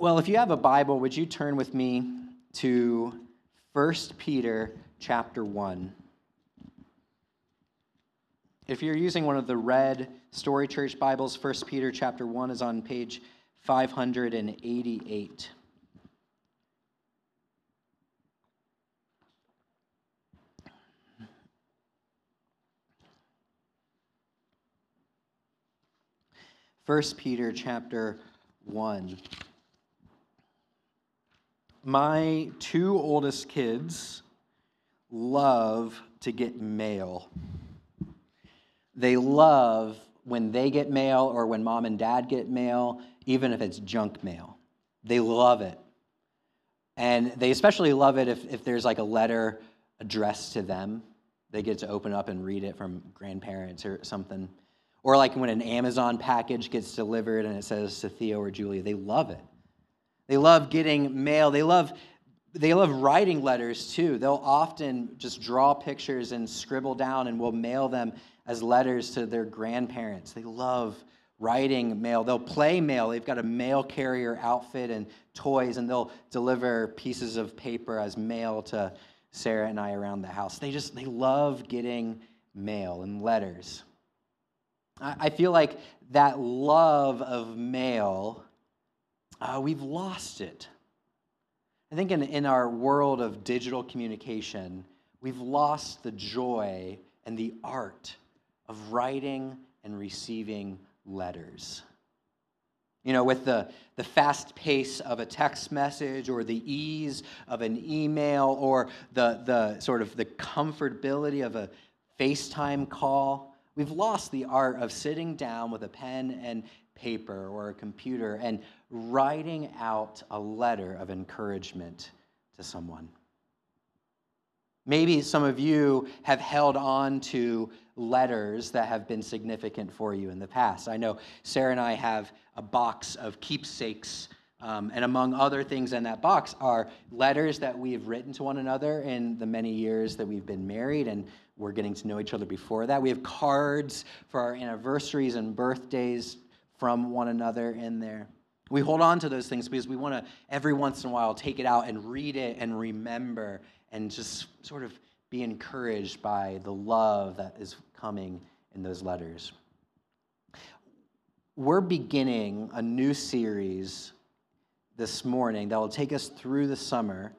Well, if you have a Bible, would you turn with me to 1 Peter chapter 1? If you're using one of the red Story Church Bibles, 1 Peter chapter 1 is on page 588. First Peter chapter 1. My two oldest kids love to get mail. They love when they get mail or when mom and dad get mail, even if it's junk mail. They love it. And they especially love it if, if there's like a letter addressed to them. They get to open up and read it from grandparents or something. Or like when an Amazon package gets delivered and it says to Theo or Julia, they love it. They love getting mail. They love they love writing letters too. They'll often just draw pictures and scribble down and will mail them as letters to their grandparents. They love writing mail. They'll play mail. They've got a mail carrier outfit and toys, and they'll deliver pieces of paper as mail to Sarah and I around the house. They just they love getting mail and letters. I feel like that love of mail uh, we've lost it. I think in, in our world of digital communication, we've lost the joy and the art of writing and receiving letters. You know, with the, the fast pace of a text message or the ease of an email or the, the sort of the comfortability of a FaceTime call, we've lost the art of sitting down with a pen and paper or a computer and writing out a letter of encouragement to someone. Maybe some of you have held on to letters that have been significant for you in the past. I know Sarah and I have a box of keepsakes, um, and among other things in that box are letters that we have written to one another in the many years that we've been married, and we're getting to know each other before that. We have cards for our anniversaries and birthdays from one another in there. We hold on to those things because we want to, every once in a while, take it out and read it and remember and just sort of be encouraged by the love that is coming in those letters. We're beginning a new series this morning that will take us through the summer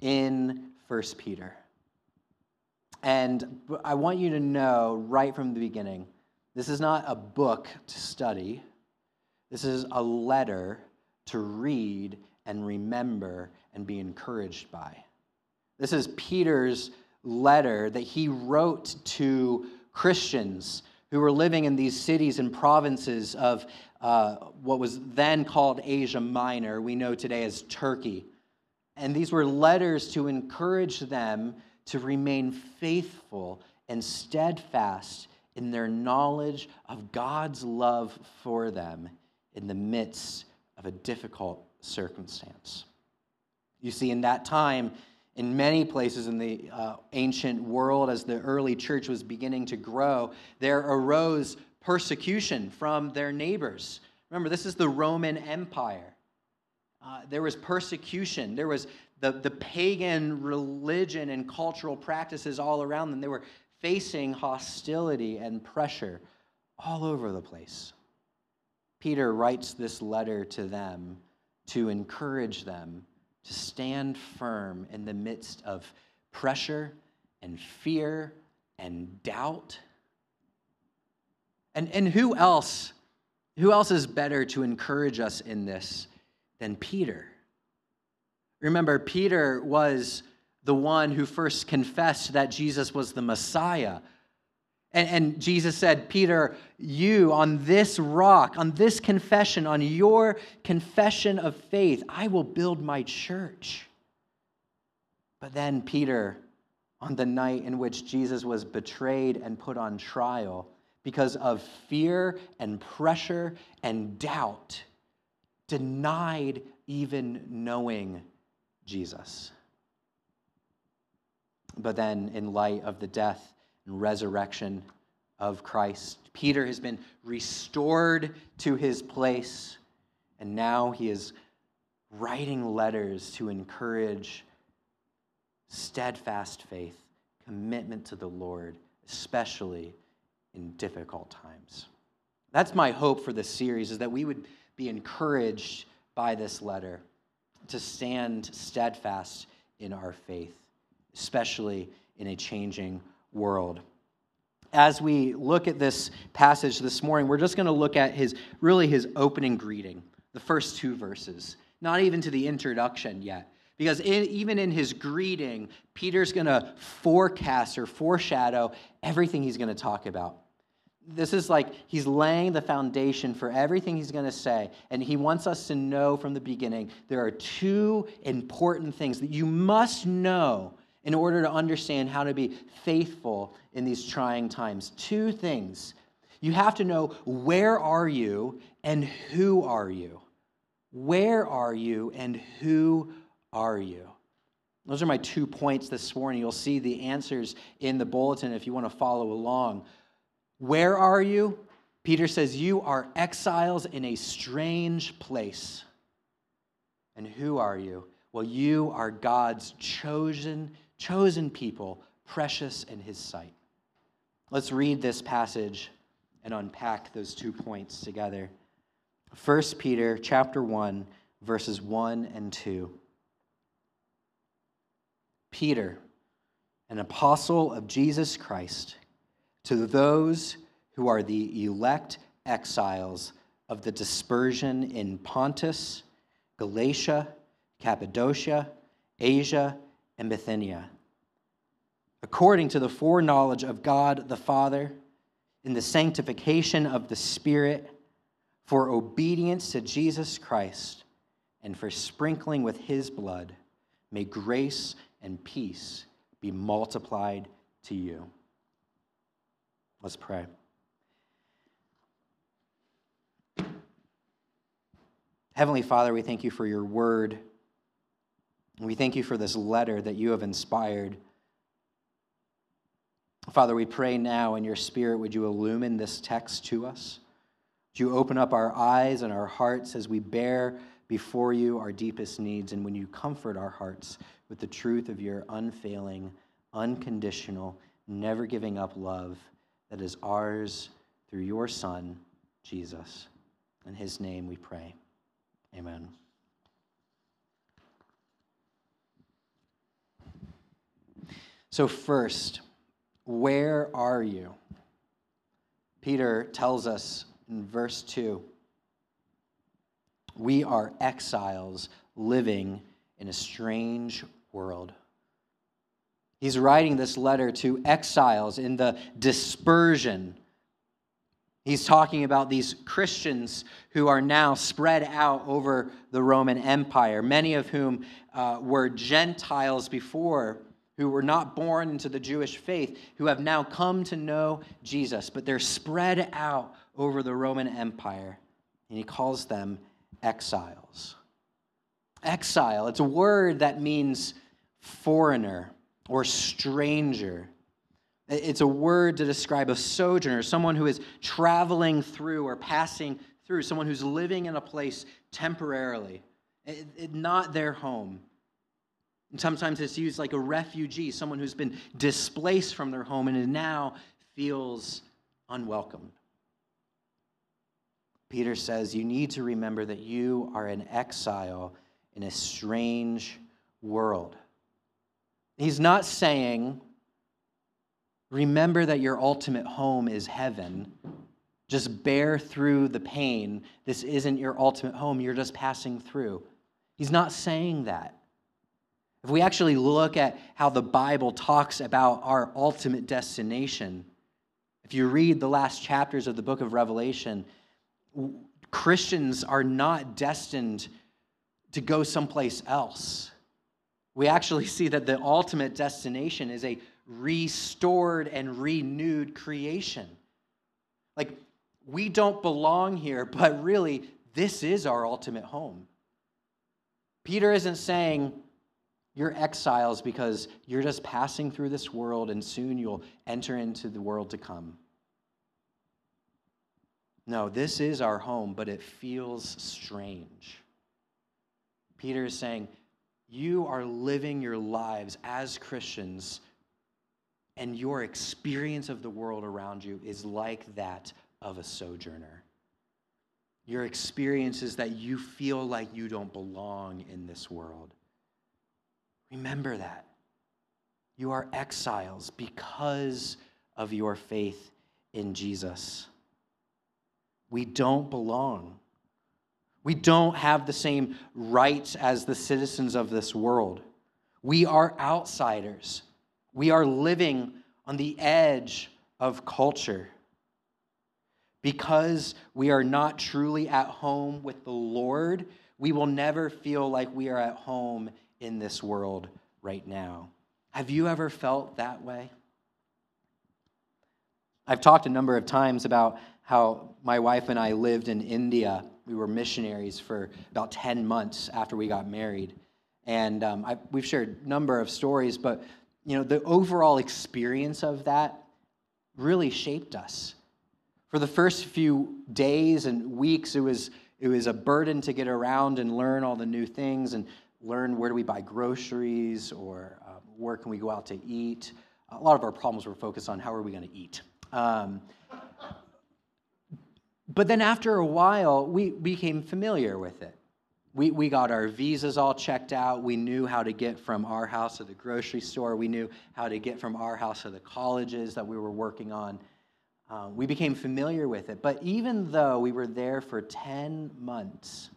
in First Peter. And I want you to know right from the beginning this is not a book to study. This is a letter to read and remember and be encouraged by. This is Peter's letter that he wrote to Christians who were living in these cities and provinces of uh, what was then called Asia Minor, we know today as Turkey. And these were letters to encourage them to remain faithful and steadfast in their knowledge of God's love for them in the midst of a difficult circumstance. You see, in that time, in many places in the uh, ancient world, as the early church was beginning to grow, there arose persecution from their neighbors. Remember, this is the Roman Empire. Uh, there was persecution. There was the, the pagan religion and cultural practices all around them. They were facing hostility and pressure all over the place. Peter writes this letter to them to encourage them to stand firm in the midst of pressure and fear and doubt. And, and who else? Who else is better to encourage us in this than Peter? Remember, Peter was the one who first confessed that Jesus was the Messiah and, and Jesus said, Peter, you on this rock, on this confession, on your confession of faith, I will build my church. But then Peter, on the night in which Jesus was betrayed and put on trial, because of fear and pressure and doubt, denied even knowing Jesus. But then, in light of the death and resurrection of Christ. Peter has been restored to his place, and now he is writing letters to encourage steadfast faith, commitment to the Lord, especially in difficult times. That's my hope for this series is that we would be encouraged by this letter to stand steadfast in our faith, especially in a changing world. As we look at this passage this morning, we're just going to look at his really his opening greeting, the first two verses, not even to the introduction yet. Because in, even in his greeting, Peter's going to forecast or foreshadow everything he's going to talk about. This is like he's laying the foundation for everything he's going to say. And he wants us to know from the beginning there are two important things that you must know in order to understand how to be faithful in these trying times. Two things. You have to know where are you and who are you? Where are you and who are you? Those are my two points this morning. You'll see the answers in the bulletin if you want to follow along. Where are you? Peter says, You are exiles in a strange place. And who are you? Well, you are God's chosen, chosen people, precious in his sight. Let's read this passage and unpack those two points together. 1 Peter chapter 1 verses 1 and 2. Peter, an apostle of Jesus Christ, to those who are the elect exiles of the dispersion in Pontus, Galatia, Cappadocia, Asia, and Bithynia, according to the foreknowledge of God the Father, in the sanctification of the Spirit, for obedience to Jesus Christ, and for sprinkling with his blood, may grace and peace be multiplied to you. Let's pray. Heavenly Father, we thank you for your word. We thank you for this letter that you have inspired. Father, we pray now in your spirit, would you illumine this text to us? Would you open up our eyes and our hearts as we bear before you our deepest needs, and when you comfort our hearts with the truth of your unfailing, unconditional, never giving up love that is ours through your Son, Jesus. In his name we pray. Amen. So, first, where are you? Peter tells us in verse 2 we are exiles living in a strange world. He's writing this letter to exiles in the dispersion. He's talking about these Christians who are now spread out over the Roman Empire, many of whom uh, were Gentiles before, who were not born into the Jewish faith, who have now come to know Jesus, but they're spread out over the Roman Empire. And he calls them exiles. Exile, it's a word that means foreigner or stranger. It's a word to describe a sojourner, someone who is traveling through or passing through, someone who's living in a place temporarily, it, it, not their home. And sometimes it's used like a refugee, someone who's been displaced from their home and now feels unwelcome. Peter says, You need to remember that you are an exile in a strange world. He's not saying, remember that your ultimate home is heaven. Just bear through the pain. This isn't your ultimate home. You're just passing through. He's not saying that. If we actually look at how the Bible talks about our ultimate destination, if you read the last chapters of the book of Revelation, Christians are not destined to go someplace else we actually see that the ultimate destination is a restored and renewed creation. Like, we don't belong here, but really, this is our ultimate home. Peter isn't saying you're exiles because you're just passing through this world and soon you'll enter into the world to come. No, this is our home, but it feels strange. Peter is saying, You are living your lives as Christians, and your experience of the world around you is like that of a sojourner. Your experience is that you feel like you don't belong in this world. Remember that. You are exiles because of your faith in Jesus. We don't belong. We don't have the same rights as the citizens of this world. We are outsiders. We are living on the edge of culture. Because we are not truly at home with the Lord, we will never feel like we are at home in this world right now. Have you ever felt that way? I've talked a number of times about how my wife and I lived in India. We were missionaries for about 10 months after we got married. And um, I, we've shared a number of stories, but you know, the overall experience of that really shaped us. For the first few days and weeks, it was, it was a burden to get around and learn all the new things and learn where do we buy groceries or um, where can we go out to eat. A lot of our problems were focused on how are we going to eat. Um, but then after a while, we became familiar with it. We, we got our visas all checked out. We knew how to get from our house to the grocery store. We knew how to get from our house to the colleges that we were working on. Uh, we became familiar with it. But even though we were there for 10 months,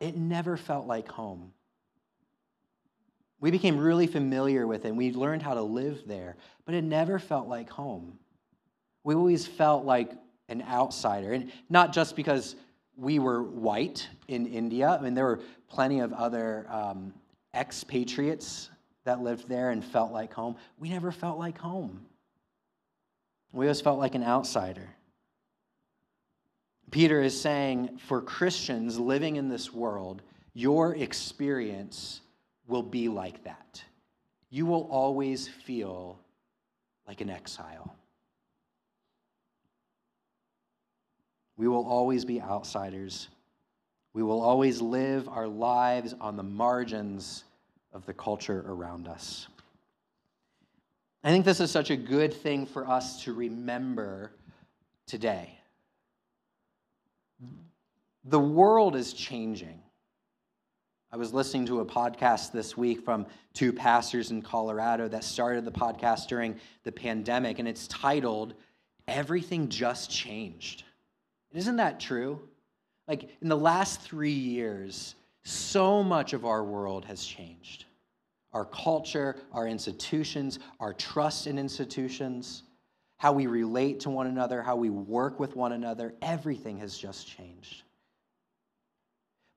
it never felt like home. We became really familiar with it and we learned how to live there, but it never felt like home. We always felt like an outsider. And not just because we were white in India, I mean, there were plenty of other um, expatriates that lived there and felt like home. We never felt like home. We always felt like an outsider. Peter is saying for Christians living in this world, your experience will be like that. You will always feel like an exile. We will always be outsiders. We will always live our lives on the margins of the culture around us. I think this is such a good thing for us to remember today. The world is changing. I was listening to a podcast this week from two pastors in Colorado that started the podcast during the pandemic, and it's titled, Everything Just Changed. Isn't that true? Like in the last three years, so much of our world has changed. Our culture, our institutions, our trust in institutions, how we relate to one another, how we work with one another, everything has just changed.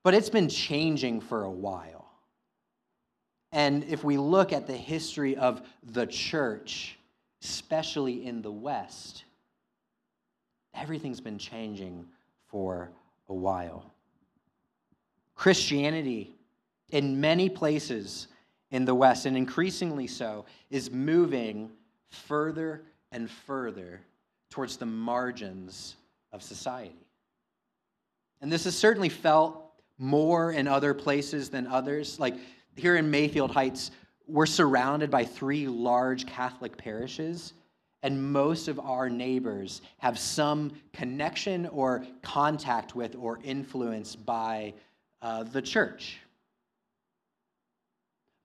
But it's been changing for a while. And if we look at the history of the church, especially in the West, everything's been changing for a while. Christianity, in many places in the West, and increasingly so, is moving further and further towards the margins of society. And this is certainly felt more in other places than others. Like here in Mayfield Heights, we're surrounded by three large Catholic parishes, and most of our neighbors have some connection or contact with or influence by uh, the church.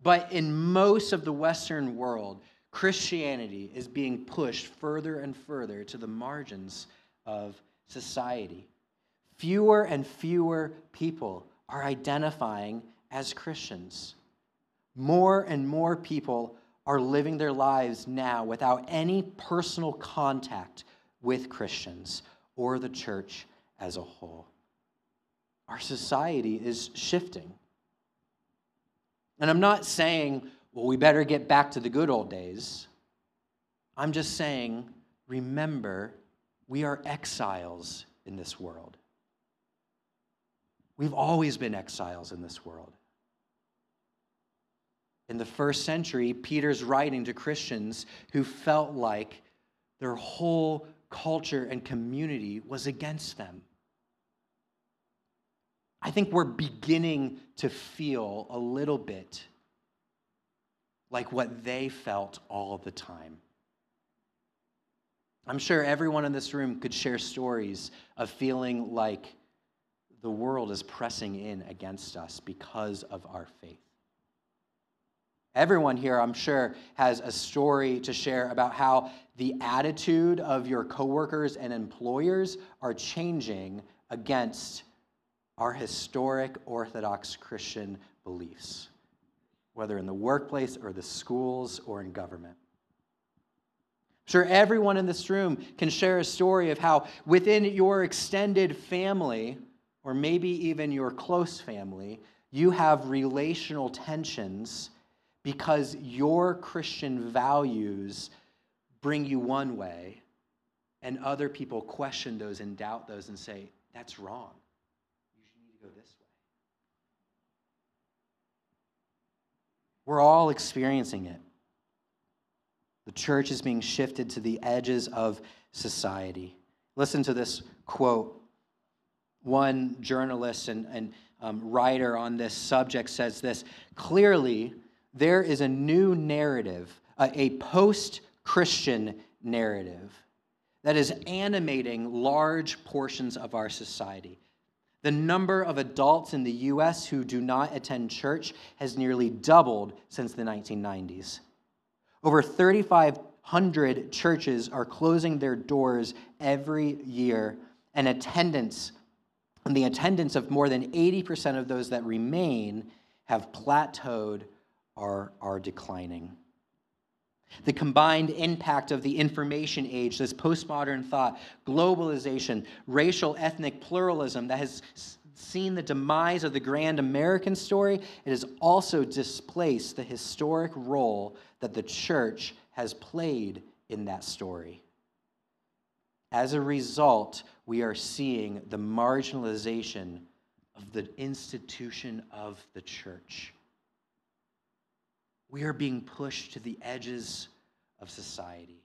But in most of the Western world, Christianity is being pushed further and further to the margins of society fewer and fewer people are identifying as Christians. More and more people are living their lives now without any personal contact with Christians or the church as a whole. Our society is shifting. And I'm not saying, well, we better get back to the good old days. I'm just saying, remember, we are exiles in this world. We've always been exiles in this world. In the first century, Peter's writing to Christians who felt like their whole culture and community was against them. I think we're beginning to feel a little bit like what they felt all the time. I'm sure everyone in this room could share stories of feeling like the world is pressing in against us because of our faith. Everyone here, I'm sure, has a story to share about how the attitude of your coworkers and employers are changing against our historic Orthodox Christian beliefs, whether in the workplace or the schools or in government. I'm sure everyone in this room can share a story of how within your extended family, or maybe even your close family, you have relational tensions because your Christian values bring you one way, and other people question those and doubt those and say, that's wrong. You need to go this way. We're all experiencing it. The church is being shifted to the edges of society. Listen to this quote. One journalist and, and um, writer on this subject says this clearly, there is a new narrative, a post Christian narrative that is animating large portions of our society. The number of adults in the US who do not attend church has nearly doubled since the 1990s. Over 3,500 churches are closing their doors every year, and attendance and the attendance of more than 80% of those that remain have plateaued or are declining. The combined impact of the information age, this postmodern thought, globalization, racial ethnic pluralism that has seen the demise of the grand American story, it has also displaced the historic role that the church has played in that story. As a result, we are seeing the marginalization of the institution of the church. We are being pushed to the edges of society.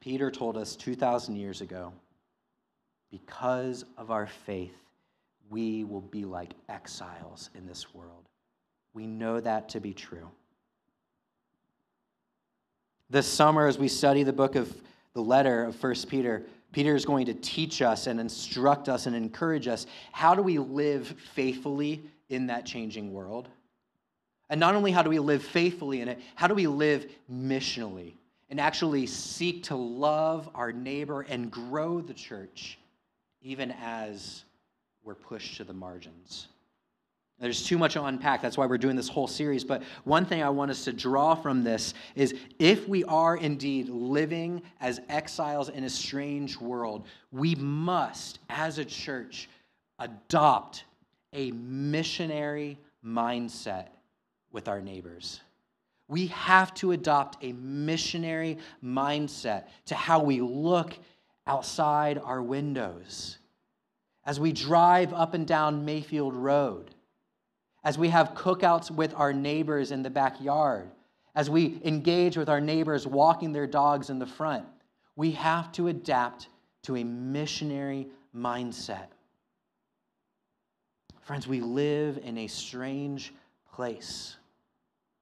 Peter told us 2,000 years ago because of our faith, we will be like exiles in this world. We know that to be true. This summer, as we study the book of the letter of 1 Peter, Peter is going to teach us and instruct us and encourage us how do we live faithfully in that changing world? And not only how do we live faithfully in it, how do we live missionally and actually seek to love our neighbor and grow the church even as we're pushed to the margins. There's too much to unpack. That's why we're doing this whole series. But one thing I want us to draw from this is if we are indeed living as exiles in a strange world, we must, as a church, adopt a missionary mindset with our neighbors. We have to adopt a missionary mindset to how we look outside our windows, as we drive up and down Mayfield Road, as we have cookouts with our neighbors in the backyard, as we engage with our neighbors walking their dogs in the front. We have to adapt to a missionary mindset. Friends, we live in a strange place.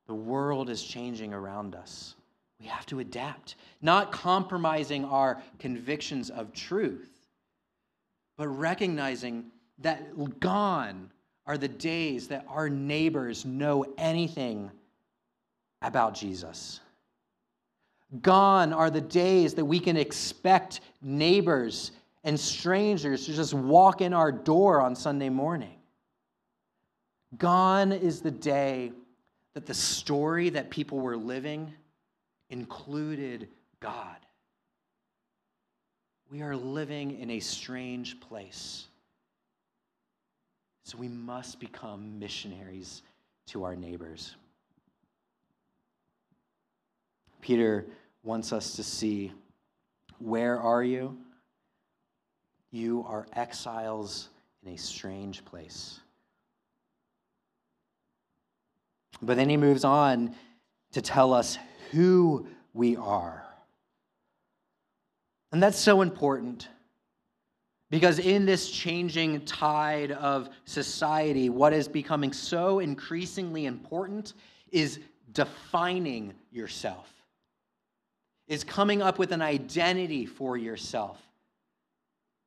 The world is changing around us. We have to adapt, not compromising our convictions of truth, but recognizing that gone are the days that our neighbors know anything about Jesus. Gone are the days that we can expect neighbors and strangers to just walk in our door on Sunday morning. Gone is the day that the story that people were living included God. We are living in a strange place. So we must become missionaries to our neighbors. Peter wants us to see where are you? You are exiles in a strange place. But then he moves on to tell us who we are. And that's so important Because in this changing tide of society, what is becoming so increasingly important is defining yourself, is coming up with an identity for yourself.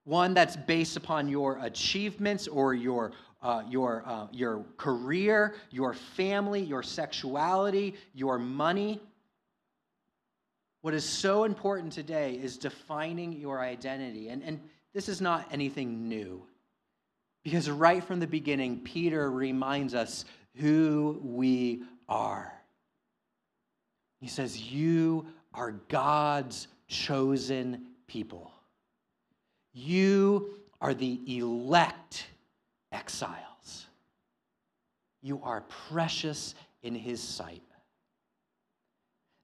One that's based upon your achievements or your, uh, your, uh, your career, your family, your sexuality, your money. What is so important today is defining your identity. And, and this is not anything new. Because right from the beginning, Peter reminds us who we are. He says, You are God's chosen people. You are the elect exiles. You are precious in his sight.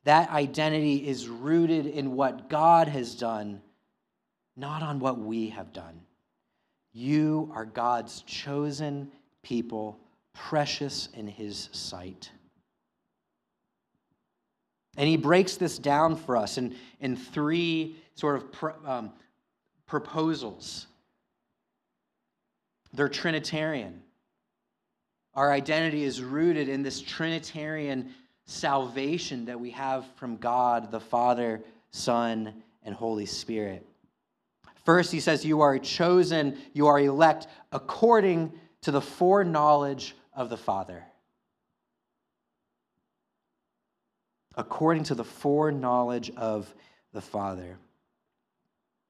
That identity is rooted in what God has done, not on what we have done. You are God's chosen people, precious in his sight. And he breaks this down for us in, in three sort of um, proposals. They're Trinitarian. Our identity is rooted in this Trinitarian salvation that we have from God, the Father, Son, and Holy Spirit. First, he says, You are chosen, you are elect according to the foreknowledge of the Father. According to the foreknowledge of the Father.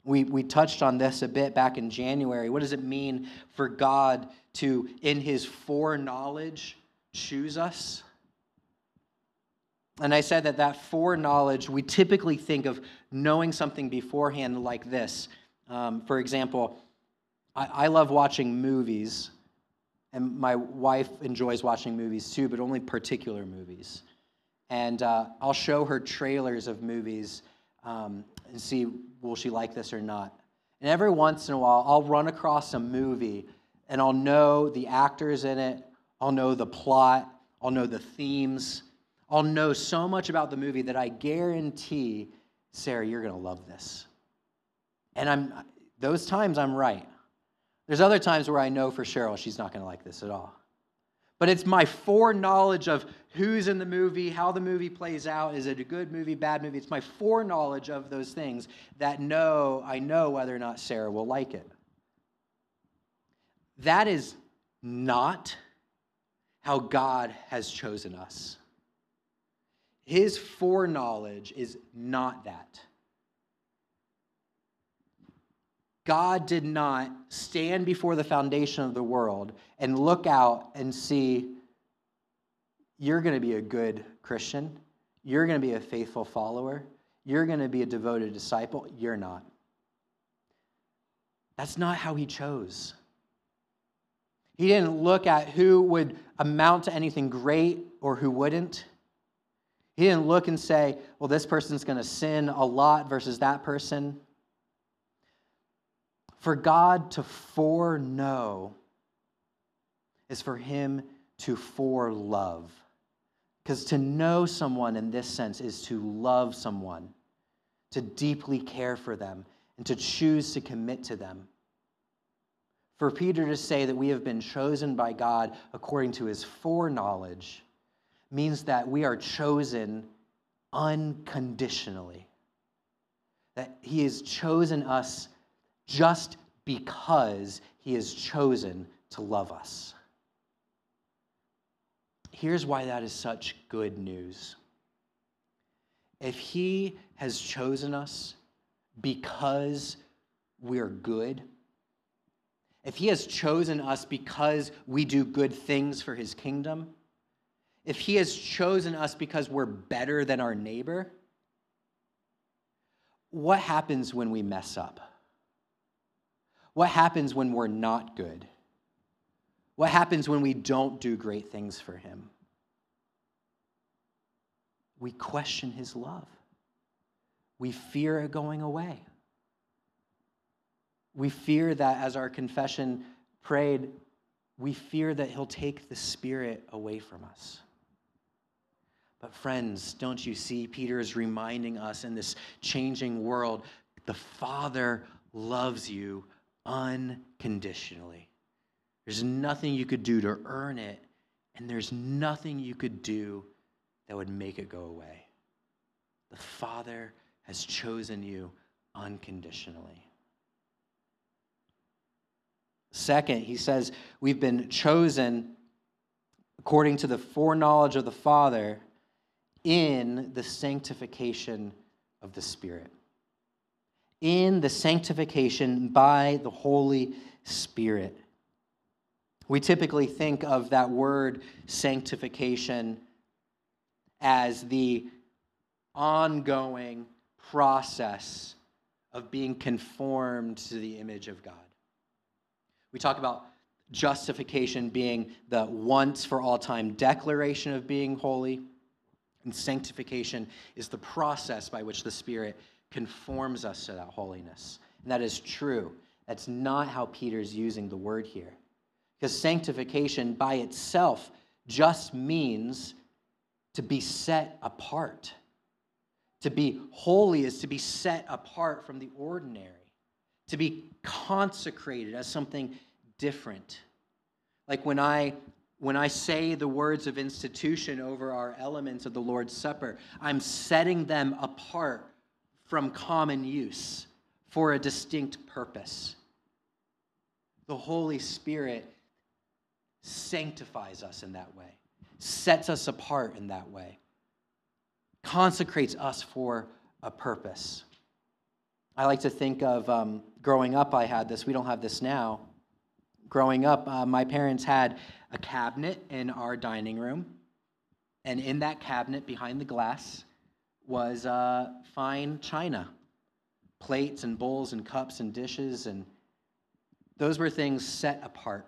We, we touched on this a bit back in January. What does it mean for God to, in his foreknowledge, choose us? And I said that that foreknowledge, we typically think of knowing something beforehand like this. Um, for example, I, I love watching movies, and my wife enjoys watching movies too, but only particular movies. And uh, I'll show her trailers of movies um, and see will she like this or not. And every once in a while, I'll run across a movie and I'll know the actors in it, I'll know the plot, I'll know the themes, I'll know so much about the movie that I guarantee, Sarah, you're going to love this. And I'm those times I'm right. There's other times where I know for Cheryl oh, she's not going to like this at all. But it's my foreknowledge of who's in the movie, how the movie plays out. Is it a good movie, bad movie? It's my foreknowledge of those things that know I know whether or not Sarah will like it. That is not how God has chosen us. His foreknowledge is not that. God did not stand before the foundation of the world and look out and see, you're going to be a good Christian. You're going to be a faithful follower. You're going to be a devoted disciple. You're not. That's not how he chose. He didn't look at who would amount to anything great or who wouldn't. He didn't look and say, well, this person's going to sin a lot versus that person. For God to foreknow is for him to forelove. Because to know someone in this sense is to love someone, to deeply care for them, and to choose to commit to them. For Peter to say that we have been chosen by God according to his foreknowledge means that we are chosen unconditionally. That he has chosen us just because he has chosen to love us. Here's why that is such good news. If he has chosen us because we're good, if he has chosen us because we do good things for his kingdom, if he has chosen us because we're better than our neighbor, what happens when we mess up? What happens when we're not good? What happens when we don't do great things for Him? We question His love. We fear it going away. We fear that, as our confession prayed, we fear that He'll take the Spirit away from us. But, friends, don't you see? Peter is reminding us in this changing world the Father loves you unconditionally. There's nothing you could do to earn it, and there's nothing you could do that would make it go away. The Father has chosen you unconditionally. Second, he says, we've been chosen according to the foreknowledge of the Father in the sanctification of the Spirit. In the sanctification by the Holy Spirit. We typically think of that word sanctification as the ongoing process of being conformed to the image of God. We talk about justification being the once for all time declaration of being holy, and sanctification is the process by which the Spirit conforms us to that holiness. And that is true. That's not how Peter's using the word here. Because sanctification by itself just means to be set apart. To be holy is to be set apart from the ordinary, to be consecrated as something different. Like when I when I say the words of institution over our elements of the Lord's Supper, I'm setting them apart from common use for a distinct purpose. The Holy Spirit sanctifies us in that way, sets us apart in that way, consecrates us for a purpose. I like to think of um, growing up, I had this. We don't have this now growing up, uh, my parents had a cabinet in our dining room. And in that cabinet, behind the glass, was uh, fine china plates and bowls and cups and dishes. And those were things set apart.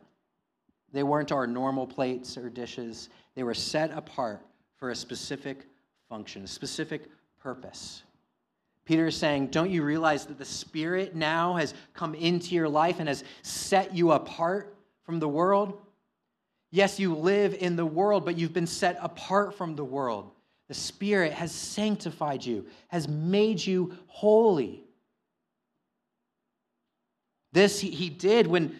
They weren't our normal plates or dishes, they were set apart for a specific function, a specific purpose. Peter is saying, Don't you realize that the Spirit now has come into your life and has set you apart from the world? Yes, you live in the world, but you've been set apart from the world. The Spirit has sanctified you, has made you holy. This he, he did when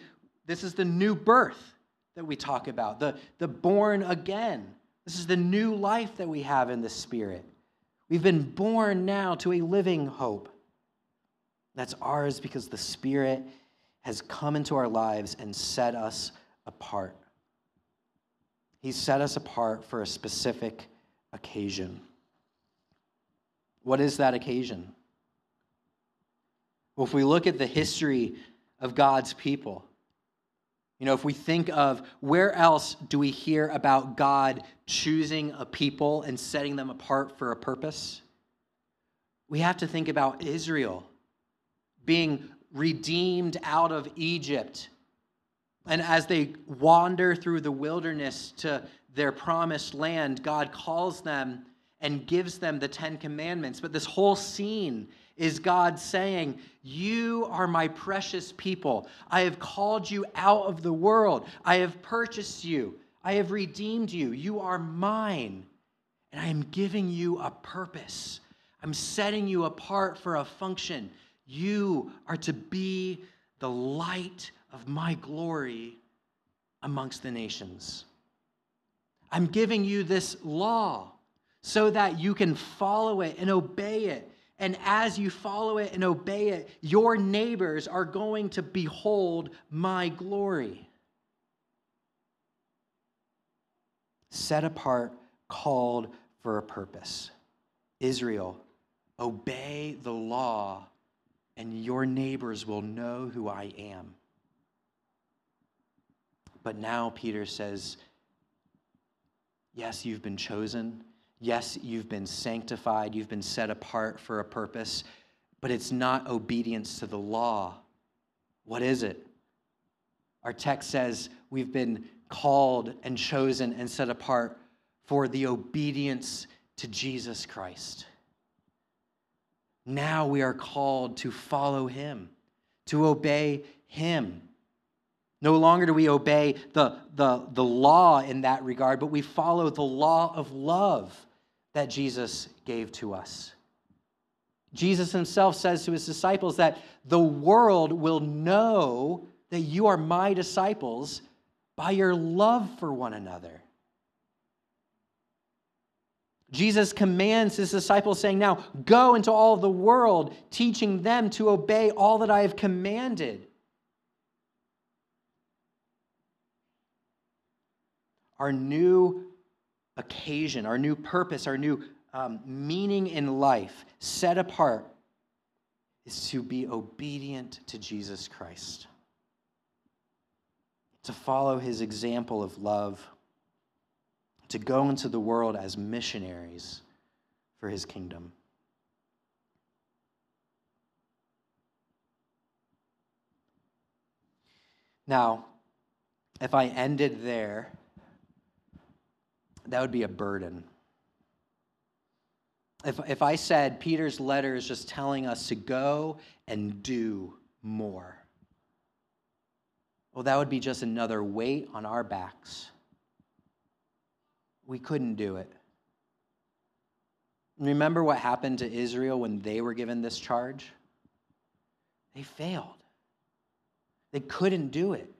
this is the new birth that we talk about, the, the born again. This is the new life that we have in the Spirit. We've been born now to a living hope. That's ours because the Spirit has come into our lives and set us apart. He's set us apart for a specific occasion. What is that occasion? Well, if we look at the history of God's people, you know, if we think of where else do we hear about God choosing a people and setting them apart for a purpose? We have to think about Israel being redeemed out of Egypt. And as they wander through the wilderness to their promised land, God calls them and gives them the Ten Commandments. But this whole scene is God saying, You are my precious people. I have called you out of the world. I have purchased you. I have redeemed you. You are mine. And I am giving you a purpose. I'm setting you apart for a function. You are to be the light of my glory amongst the nations. I'm giving you this law so that you can follow it and obey it and as you follow it and obey it, your neighbors are going to behold my glory. Set apart, called for a purpose. Israel, obey the law, and your neighbors will know who I am. But now Peter says, Yes, you've been chosen. Yes, you've been sanctified, you've been set apart for a purpose, but it's not obedience to the law. What is it? Our text says we've been called and chosen and set apart for the obedience to Jesus Christ. Now we are called to follow him, to obey him. No longer do we obey the, the, the law in that regard, but we follow the law of love that Jesus gave to us. Jesus himself says to his disciples that the world will know that you are my disciples by your love for one another. Jesus commands his disciples, saying, Now go into all the world, teaching them to obey all that I have commanded. Our new occasion, our new purpose, our new um, meaning in life, set apart, is to be obedient to Jesus Christ, to follow his example of love, to go into the world as missionaries for his kingdom. Now, if I ended there, that would be a burden. If, if I said Peter's letter is just telling us to go and do more, well, that would be just another weight on our backs. We couldn't do it. Remember what happened to Israel when they were given this charge? They failed. They couldn't do it.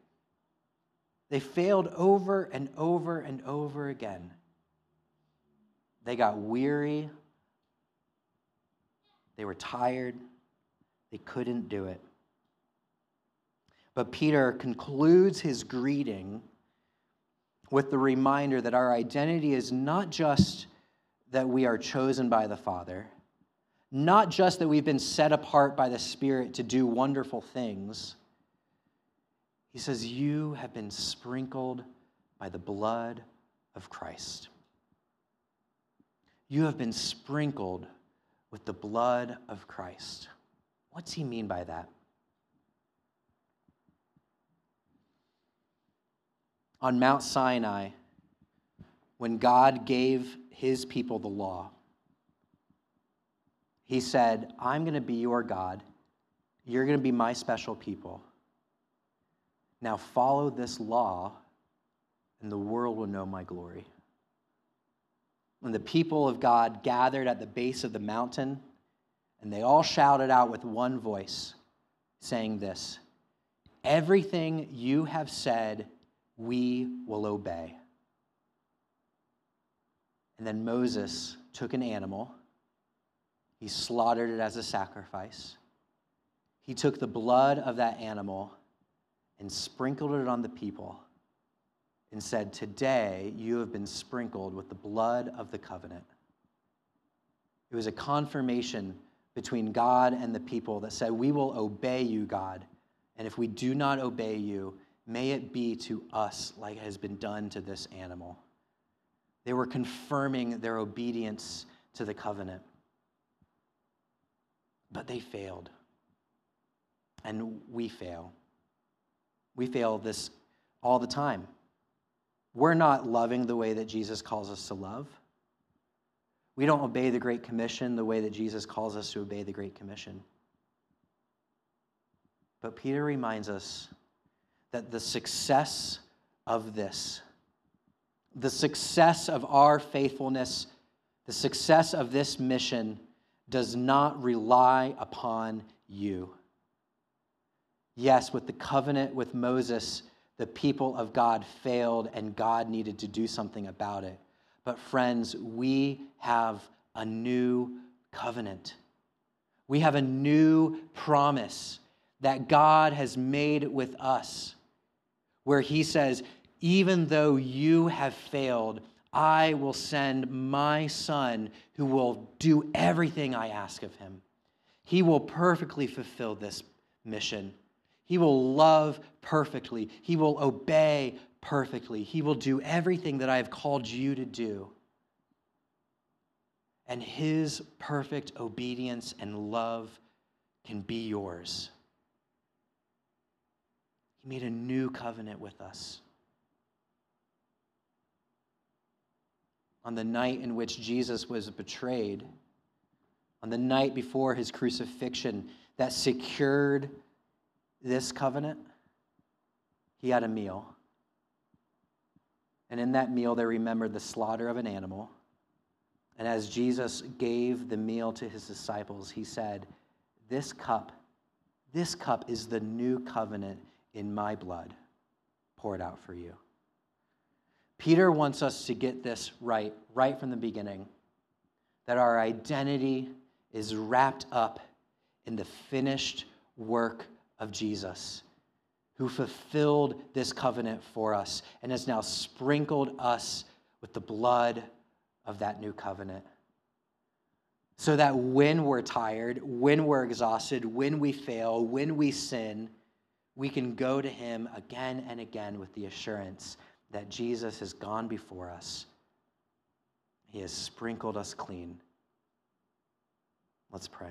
They failed over and over and over again. They got weary. They were tired. They couldn't do it. But Peter concludes his greeting with the reminder that our identity is not just that we are chosen by the Father, not just that we've been set apart by the Spirit to do wonderful things. He says, You have been sprinkled by the blood of Christ. You have been sprinkled with the blood of Christ. What's he mean by that? On Mount Sinai, when God gave his people the law, he said, I'm going to be your God. You're going to be my special people. Now follow this law, and the world will know my glory when the people of God gathered at the base of the mountain, and they all shouted out with one voice, saying this Everything you have said, we will obey. And then Moses took an animal, he slaughtered it as a sacrifice. He took the blood of that animal and sprinkled it on the people and said, Today you have been sprinkled with the blood of the covenant. It was a confirmation between God and the people that said, We will obey you, God. And if we do not obey you, may it be to us like it has been done to this animal. They were confirming their obedience to the covenant. But they failed. And we fail. We fail this all the time we're not loving the way that Jesus calls us to love. We don't obey the Great Commission the way that Jesus calls us to obey the Great Commission. But Peter reminds us that the success of this, the success of our faithfulness, the success of this mission does not rely upon you. Yes, with the covenant with Moses, the people of God failed and God needed to do something about it. But, friends, we have a new covenant. We have a new promise that God has made with us, where He says, Even though you have failed, I will send my Son who will do everything I ask of Him. He will perfectly fulfill this mission. He will love perfectly. He will obey perfectly. He will do everything that I have called you to do. And his perfect obedience and love can be yours. He made a new covenant with us. On the night in which Jesus was betrayed, on the night before his crucifixion, that secured this covenant, he had a meal. And in that meal, they remembered the slaughter of an animal. And as Jesus gave the meal to his disciples, he said, This cup, this cup is the new covenant in my blood poured out for you. Peter wants us to get this right, right from the beginning, that our identity is wrapped up in the finished work of Jesus, who fulfilled this covenant for us and has now sprinkled us with the blood of that new covenant. So that when we're tired, when we're exhausted, when we fail, when we sin, we can go to Him again and again with the assurance that Jesus has gone before us. He has sprinkled us clean. Let's pray.